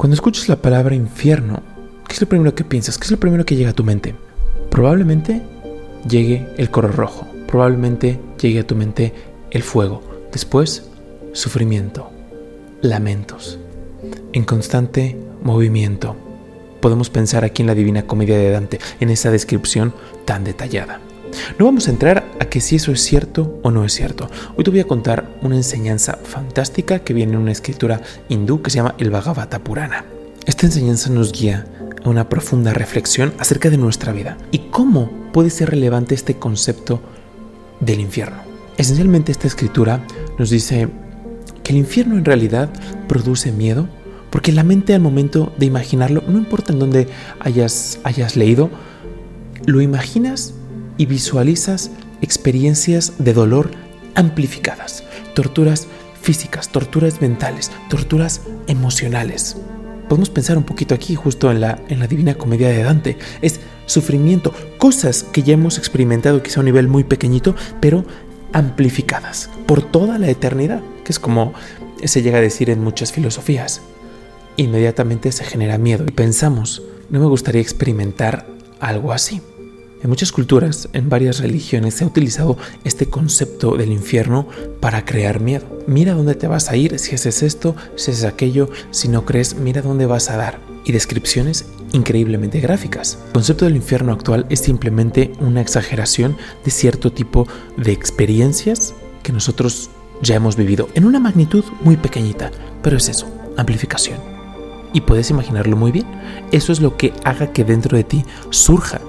Cuando escuchas la palabra infierno, ¿qué es lo primero que piensas? ¿Qué es lo primero que llega a tu mente? Probablemente llegue el color rojo, probablemente llegue a tu mente el fuego, después sufrimiento, lamentos, en constante movimiento. Podemos pensar aquí en la Divina Comedia de Dante, en esa descripción tan detallada. No vamos a entrar que si eso es cierto o no es cierto. Hoy te voy a contar una enseñanza fantástica que viene en una escritura hindú que se llama el Bhagavata Purana. Esta enseñanza nos guía a una profunda reflexión acerca de nuestra vida y cómo puede ser relevante este concepto del infierno. Esencialmente esta escritura nos dice que el infierno en realidad produce miedo porque la mente al momento de imaginarlo, no importa en dónde hayas, hayas leído, lo imaginas y visualizas experiencias de dolor amplificadas, torturas físicas, torturas mentales, torturas emocionales. Podemos pensar un poquito aquí, justo en la, en la Divina Comedia de Dante. Es sufrimiento, cosas que ya hemos experimentado quizá a un nivel muy pequeñito, pero amplificadas por toda la eternidad, que es como se llega a decir en muchas filosofías. Inmediatamente se genera miedo y pensamos, no me gustaría experimentar algo así. En muchas culturas, en varias religiones, se ha utilizado este concepto del infierno para crear miedo. Mira dónde te vas a ir si haces esto, si haces aquello, si no crees, mira dónde vas a dar. Y descripciones increíblemente gráficas. El concepto del infierno actual es simplemente una exageración de cierto tipo de experiencias que nosotros ya hemos vivido en una magnitud muy pequeñita, pero es eso, amplificación. Y puedes imaginarlo muy bien. Eso es lo que haga que dentro de ti surja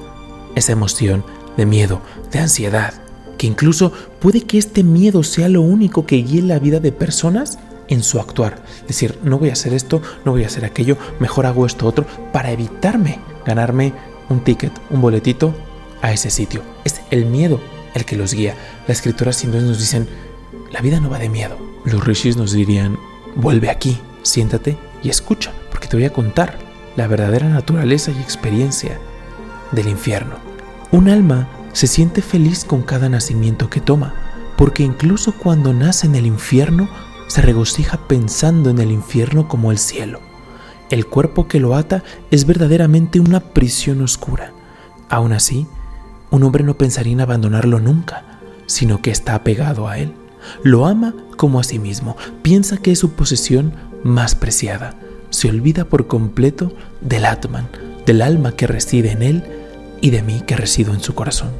esa emoción de miedo, de ansiedad, que incluso puede que este miedo sea lo único que guíe la vida de personas en su actuar. Decir, no voy a hacer esto, no voy a hacer aquello, mejor hago esto otro para evitarme ganarme un ticket, un boletito a ese sitio. Es el miedo el que los guía. Las escrituras hindúes nos dicen, la vida no va de miedo. Los rishis nos dirían, vuelve aquí, siéntate y escucha, porque te voy a contar la verdadera naturaleza y experiencia del infierno. Un alma se siente feliz con cada nacimiento que toma, porque incluso cuando nace en el infierno, se regocija pensando en el infierno como el cielo. El cuerpo que lo ata es verdaderamente una prisión oscura. Aún así, un hombre no pensaría en abandonarlo nunca, sino que está apegado a él. Lo ama como a sí mismo, piensa que es su posesión más preciada. Se olvida por completo del Atman, del alma que reside en él y de mí que resido en su corazón.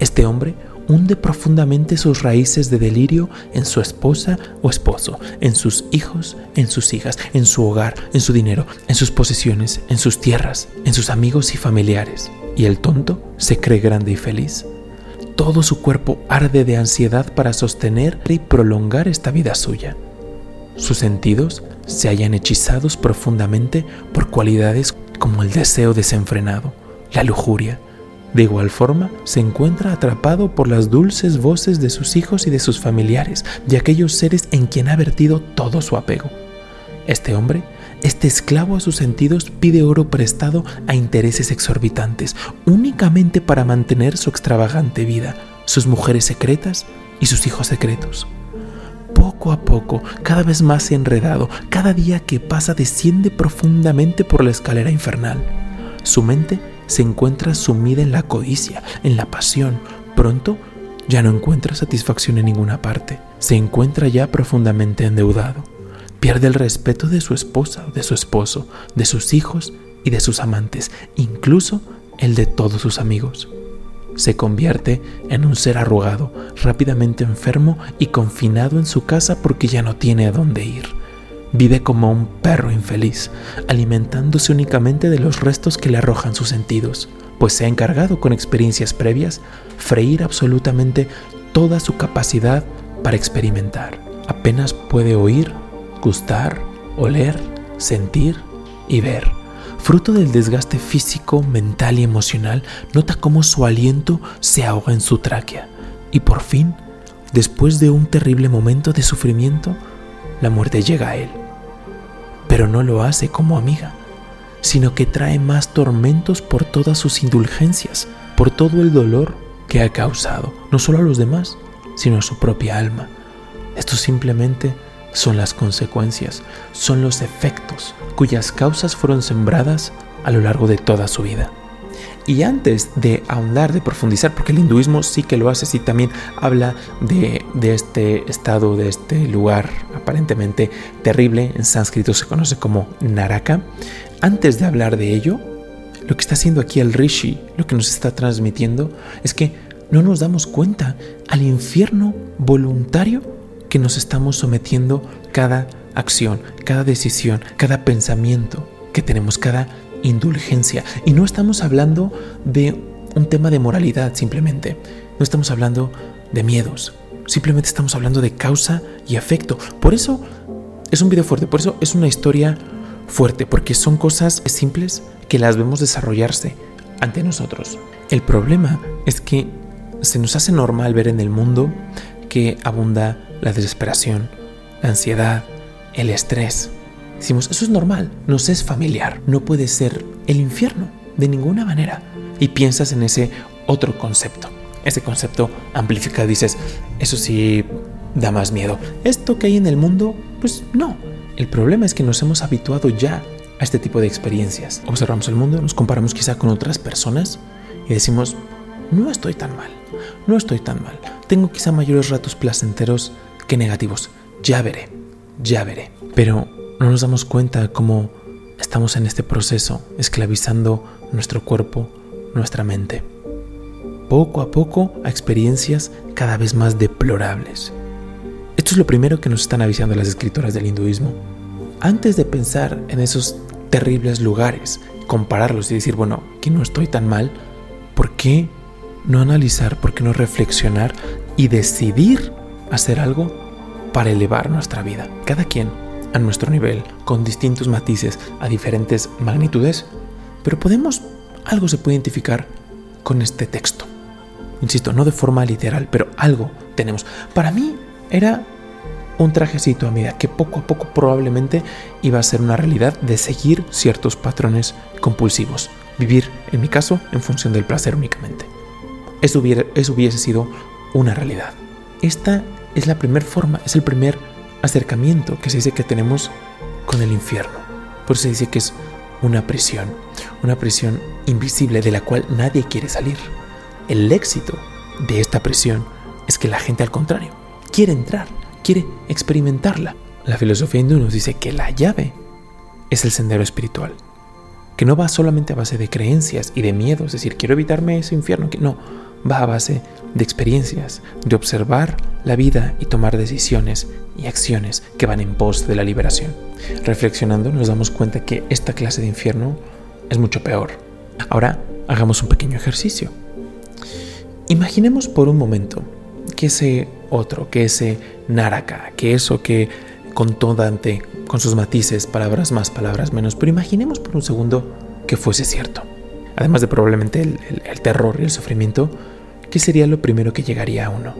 Este hombre hunde profundamente sus raíces de delirio en su esposa o esposo, en sus hijos, en sus hijas, en su hogar, en su dinero, en sus posesiones, en sus tierras, en sus amigos y familiares. Y el tonto se cree grande y feliz. Todo su cuerpo arde de ansiedad para sostener y prolongar esta vida suya. Sus sentidos se hallan hechizados profundamente por cualidades como el deseo desenfrenado, la lujuria. De igual forma, se encuentra atrapado por las dulces voces de sus hijos y de sus familiares, de aquellos seres en quien ha vertido todo su apego. Este hombre, este esclavo a sus sentidos, pide oro prestado a intereses exorbitantes, únicamente para mantener su extravagante vida, sus mujeres secretas y sus hijos secretos. Poco a poco, cada vez más enredado, cada día que pasa desciende profundamente por la escalera infernal. Su mente se encuentra sumida en la codicia, en la pasión. Pronto ya no encuentra satisfacción en ninguna parte. Se encuentra ya profundamente endeudado. Pierde el respeto de su esposa, de su esposo, de sus hijos y de sus amantes, incluso el de todos sus amigos. Se convierte en un ser arrugado, rápidamente enfermo y confinado en su casa porque ya no tiene a dónde ir. Vive como un perro infeliz, alimentándose únicamente de los restos que le arrojan sus sentidos, pues se ha encargado con experiencias previas freír absolutamente toda su capacidad para experimentar. Apenas puede oír, gustar, oler, sentir y ver. Fruto del desgaste físico, mental y emocional, nota cómo su aliento se ahoga en su tráquea. Y por fin, después de un terrible momento de sufrimiento, la muerte llega a él. Pero no lo hace como amiga, sino que trae más tormentos por todas sus indulgencias, por todo el dolor que ha causado, no solo a los demás, sino a su propia alma. Esto simplemente son las consecuencias, son los efectos cuyas causas fueron sembradas a lo largo de toda su vida. Y antes de ahondar, de profundizar, porque el hinduismo sí que lo hace, sí también habla de, este estado, de este lugar aparentemente terrible, en sánscrito se conoce como Naraka, antes de hablar de ello, lo que está haciendo aquí el Rishi, lo que nos está transmitiendo, es que no nos damos cuenta al infierno voluntario que nos estamos sometiendo cada acción, cada decisión, cada pensamiento que tenemos, cada indulgencia. Y no estamos hablando de un tema de moralidad simplemente. No estamos hablando de miedos. Simplemente estamos hablando de causa y efecto. Por eso es un video fuerte, por eso es una historia fuerte, porque son cosas simples que las vemos desarrollarse ante nosotros. El problema es que se nos hace normal ver en el mundo que abunda la desesperación, la ansiedad, el estrés, Decimos, eso es normal, nos es familiar, no puede ser el infierno de ninguna manera. Y piensas en ese otro concepto. Ese concepto amplificado dices, eso sí da más miedo. Esto que hay en el mundo, pues no. El problema es que nos hemos habituado ya a este tipo de experiencias. Observamos el mundo, nos comparamos quizá con otras personas y decimos, no estoy tan mal, no estoy tan mal. Tengo quizá mayores ratos placenteros que negativos. Ya veré, ya veré. Pero no nos damos cuenta cómo estamos en este proceso esclavizando nuestro cuerpo, nuestra mente. Poco a poco a experiencias cada vez más deplorables. Esto es lo primero que nos están avisando las escritoras del hinduismo. Antes de pensar en esos terribles lugares, compararlos y decir, bueno, que no estoy tan mal, ¿por qué no analizar, por qué no reflexionar y decidir hacer algo para elevar nuestra vida? Cada quien a nuestro nivel, con distintos matices, a diferentes magnitudes, pero podemos, algo se puede identificar con este texto. Insisto, no de forma literal, pero algo tenemos. Para mí era un trajecito a medida que poco a poco probablemente iba a ser una realidad de seguir ciertos patrones compulsivos. Vivir, en mi caso, en función del placer únicamente. Eso, eso hubiese sido una realidad. Esta es la primera forma, es el primer acercamiento que se dice que tenemos con el infierno. Por eso se dice que es una prisión, una prisión invisible de la cual nadie quiere salir. El éxito de esta prisión es que la gente al contrario quiere entrar, quiere experimentarla. La filosofía hindú nos dice que la llave es el sendero espiritual, que no va solamente a base de creencias y de miedos, es decir, quiero evitarme ese infierno, que no, va a base de experiencias, de observar la vida y tomar decisiones y acciones que van en pos de la liberación. Reflexionando nos damos cuenta que esta clase de infierno es mucho peor. Ahora hagamos un pequeño ejercicio. Imaginemos por un momento que ese otro, que ese Naraka, que eso que contó Dante con sus matices, palabras más, palabras menos, pero imaginemos por un segundo que fuese cierto. Además de probablemente el, terror y el sufrimiento, ¿qué sería lo primero que llegaría a uno?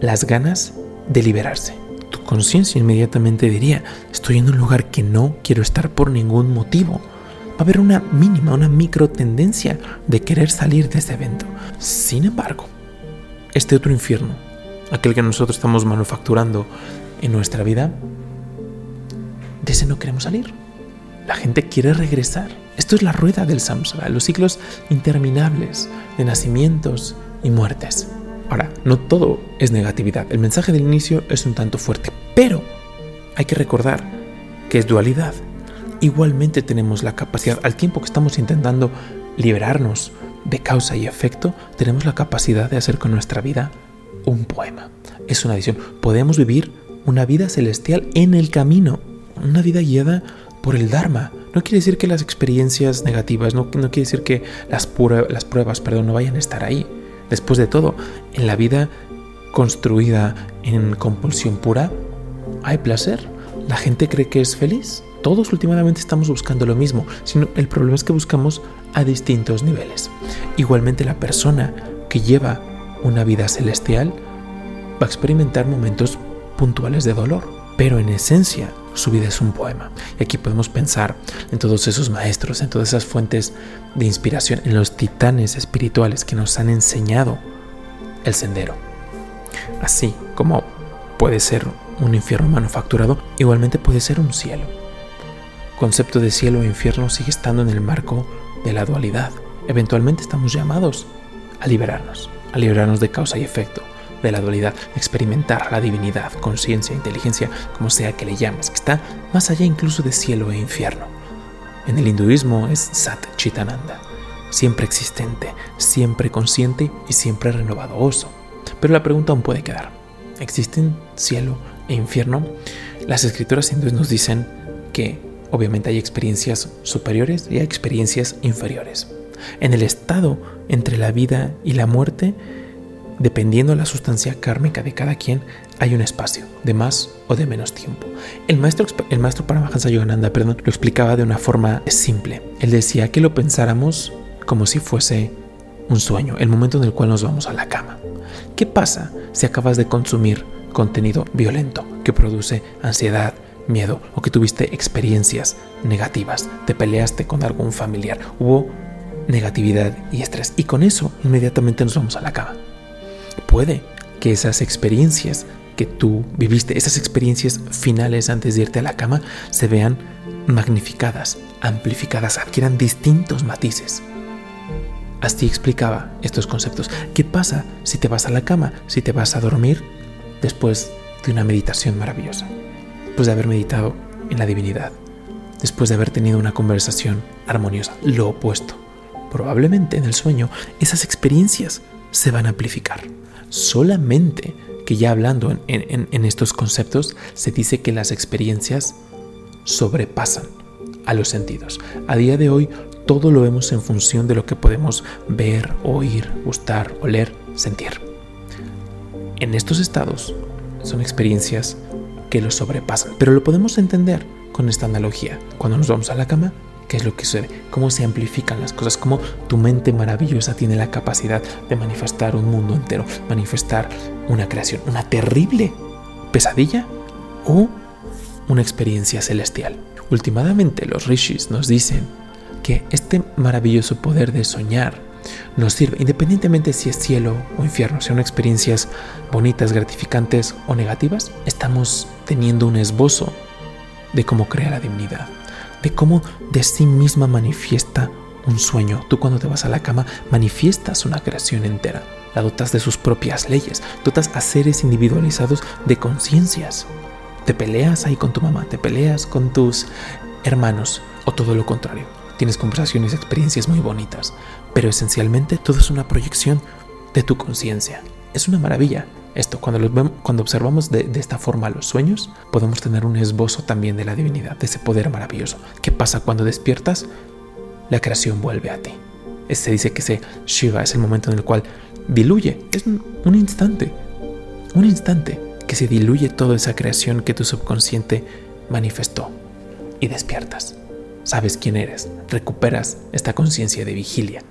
Las ganas de liberarse. Tu conciencia inmediatamente diría, estoy en un lugar que no quiero estar por ningún motivo. Va a haber una mínima, una micro tendencia de querer salir de ese evento. Sin embargo, este otro infierno, aquel que nosotros estamos manufacturando en nuestra vida, de ese no queremos salir. La gente quiere regresar. Esto es la rueda del samsara, los ciclos interminables de nacimientos y muertes. Ahora, no todo es negatividad. El mensaje del inicio es un tanto fuerte, pero hay que recordar que es dualidad. Igualmente tenemos la capacidad, al tiempo que estamos intentando liberarnos de causa y efecto, tenemos la capacidad de hacer con nuestra vida un poema. Es una adición. Podemos vivir una vida celestial en el camino, una vida guiada por el Dharma. No quiere decir que las experiencias negativas, no, no quiere decir que las, las pruebas perdón, no vayan a estar ahí. Después de todo, en la vida construida en compulsión pura, hay placer. La gente cree que es feliz. Todos últimamente estamos buscando lo mismo, sino el problema es que buscamos a distintos niveles. Igualmente la persona que lleva una vida celestial va a experimentar momentos puntuales de dolor, pero en esencia su vida es un poema. Y aquí podemos pensar en todos esos maestros, en todas esas fuentes de inspiración, en los titanes espirituales que nos han enseñado el sendero. Así como puede ser un infierno manufacturado, igualmente puede ser un cielo. El concepto de cielo e infierno sigue estando en el marco de la dualidad. Eventualmente estamos llamados a liberarnos, a liberarnos de causa y efecto, de la dualidad, experimentar la divinidad, conciencia, inteligencia, como sea que le llames, que está más allá incluso de cielo e infierno. En el hinduismo es Sat Chitananda, siempre existente, siempre consciente y siempre renovadoso. Pero la pregunta aún puede quedar. ¿Existen cielo e infierno? Las escrituras hindúes nos dicen que obviamente hay experiencias superiores y hay experiencias inferiores. En el estado entre la vida y la muerte, dependiendo de la sustancia kármica de cada quien, hay un espacio de más o de menos tiempo. El maestro, el maestro Paramahansa Yogananda perdón, lo explicaba de una forma simple. Él decía que lo pensáramos como si fuese un sueño, el momento en el cual nos vamos a la cama. ¿Qué pasa si acabas de consumir contenido violento que produce ansiedad, miedo o que tuviste experiencias negativas, te peleaste con algún familiar, hubo negatividad y estrés y con eso inmediatamente nos vamos a la cama? Puede que esas experiencias que tú viviste, esas experiencias finales antes de irte a la cama, se vean magnificadas, amplificadas, adquieran distintos matices. Así explicaba estos conceptos. ¿Qué pasa si te vas a la cama, si te vas a dormir después de una meditación maravillosa? Después de haber meditado en la divinidad, después de haber tenido una conversación armoniosa, lo opuesto. Probablemente en el sueño esas experiencias se van a amplificar. Solamente que ya hablando en, estos conceptos se dice que las experiencias sobrepasan a los sentidos. A día de hoy todo lo vemos en función de lo que podemos ver, oír, gustar, oler, sentir. En estos estados son experiencias que lo sobrepasan, pero lo podemos entender con esta analogía. Cuando nos vamos a la cama, ¿qué es lo que sucede? ¿Cómo se amplifican las cosas? ¿Cómo tu mente maravillosa tiene la capacidad de manifestar un mundo entero, manifestar una creación, una terrible pesadilla o una experiencia celestial? Últimamente los rishis nos dicen que este maravilloso poder de soñar nos sirve, independientemente si es cielo o infierno, sean experiencias bonitas, gratificantes o negativas, estamos teniendo un esbozo de cómo crea la divinidad, de cómo de sí misma manifiesta un sueño. Tú cuando te vas a la cama manifiestas una creación entera, la dotas de sus propias leyes, dotas a seres individualizados de conciencias. Te peleas ahí con tu mamá, te peleas con tus hermanos o todo lo contrario tienes conversaciones, experiencias muy bonitas, pero esencialmente todo es una proyección de tu conciencia. Es una maravilla. Esto, cuando, vemos, cuando observamos de, esta forma los sueños, podemos tener un esbozo también de la divinidad, de ese poder maravilloso. ¿Qué pasa cuando despiertas? La creación vuelve a ti. Se dice que ese Shiva es el momento en el cual diluye, es un instante, un instante que se diluye toda esa creación que tu subconsciente manifestó y despiertas sabes quién eres, recuperas esta conciencia de vigilia.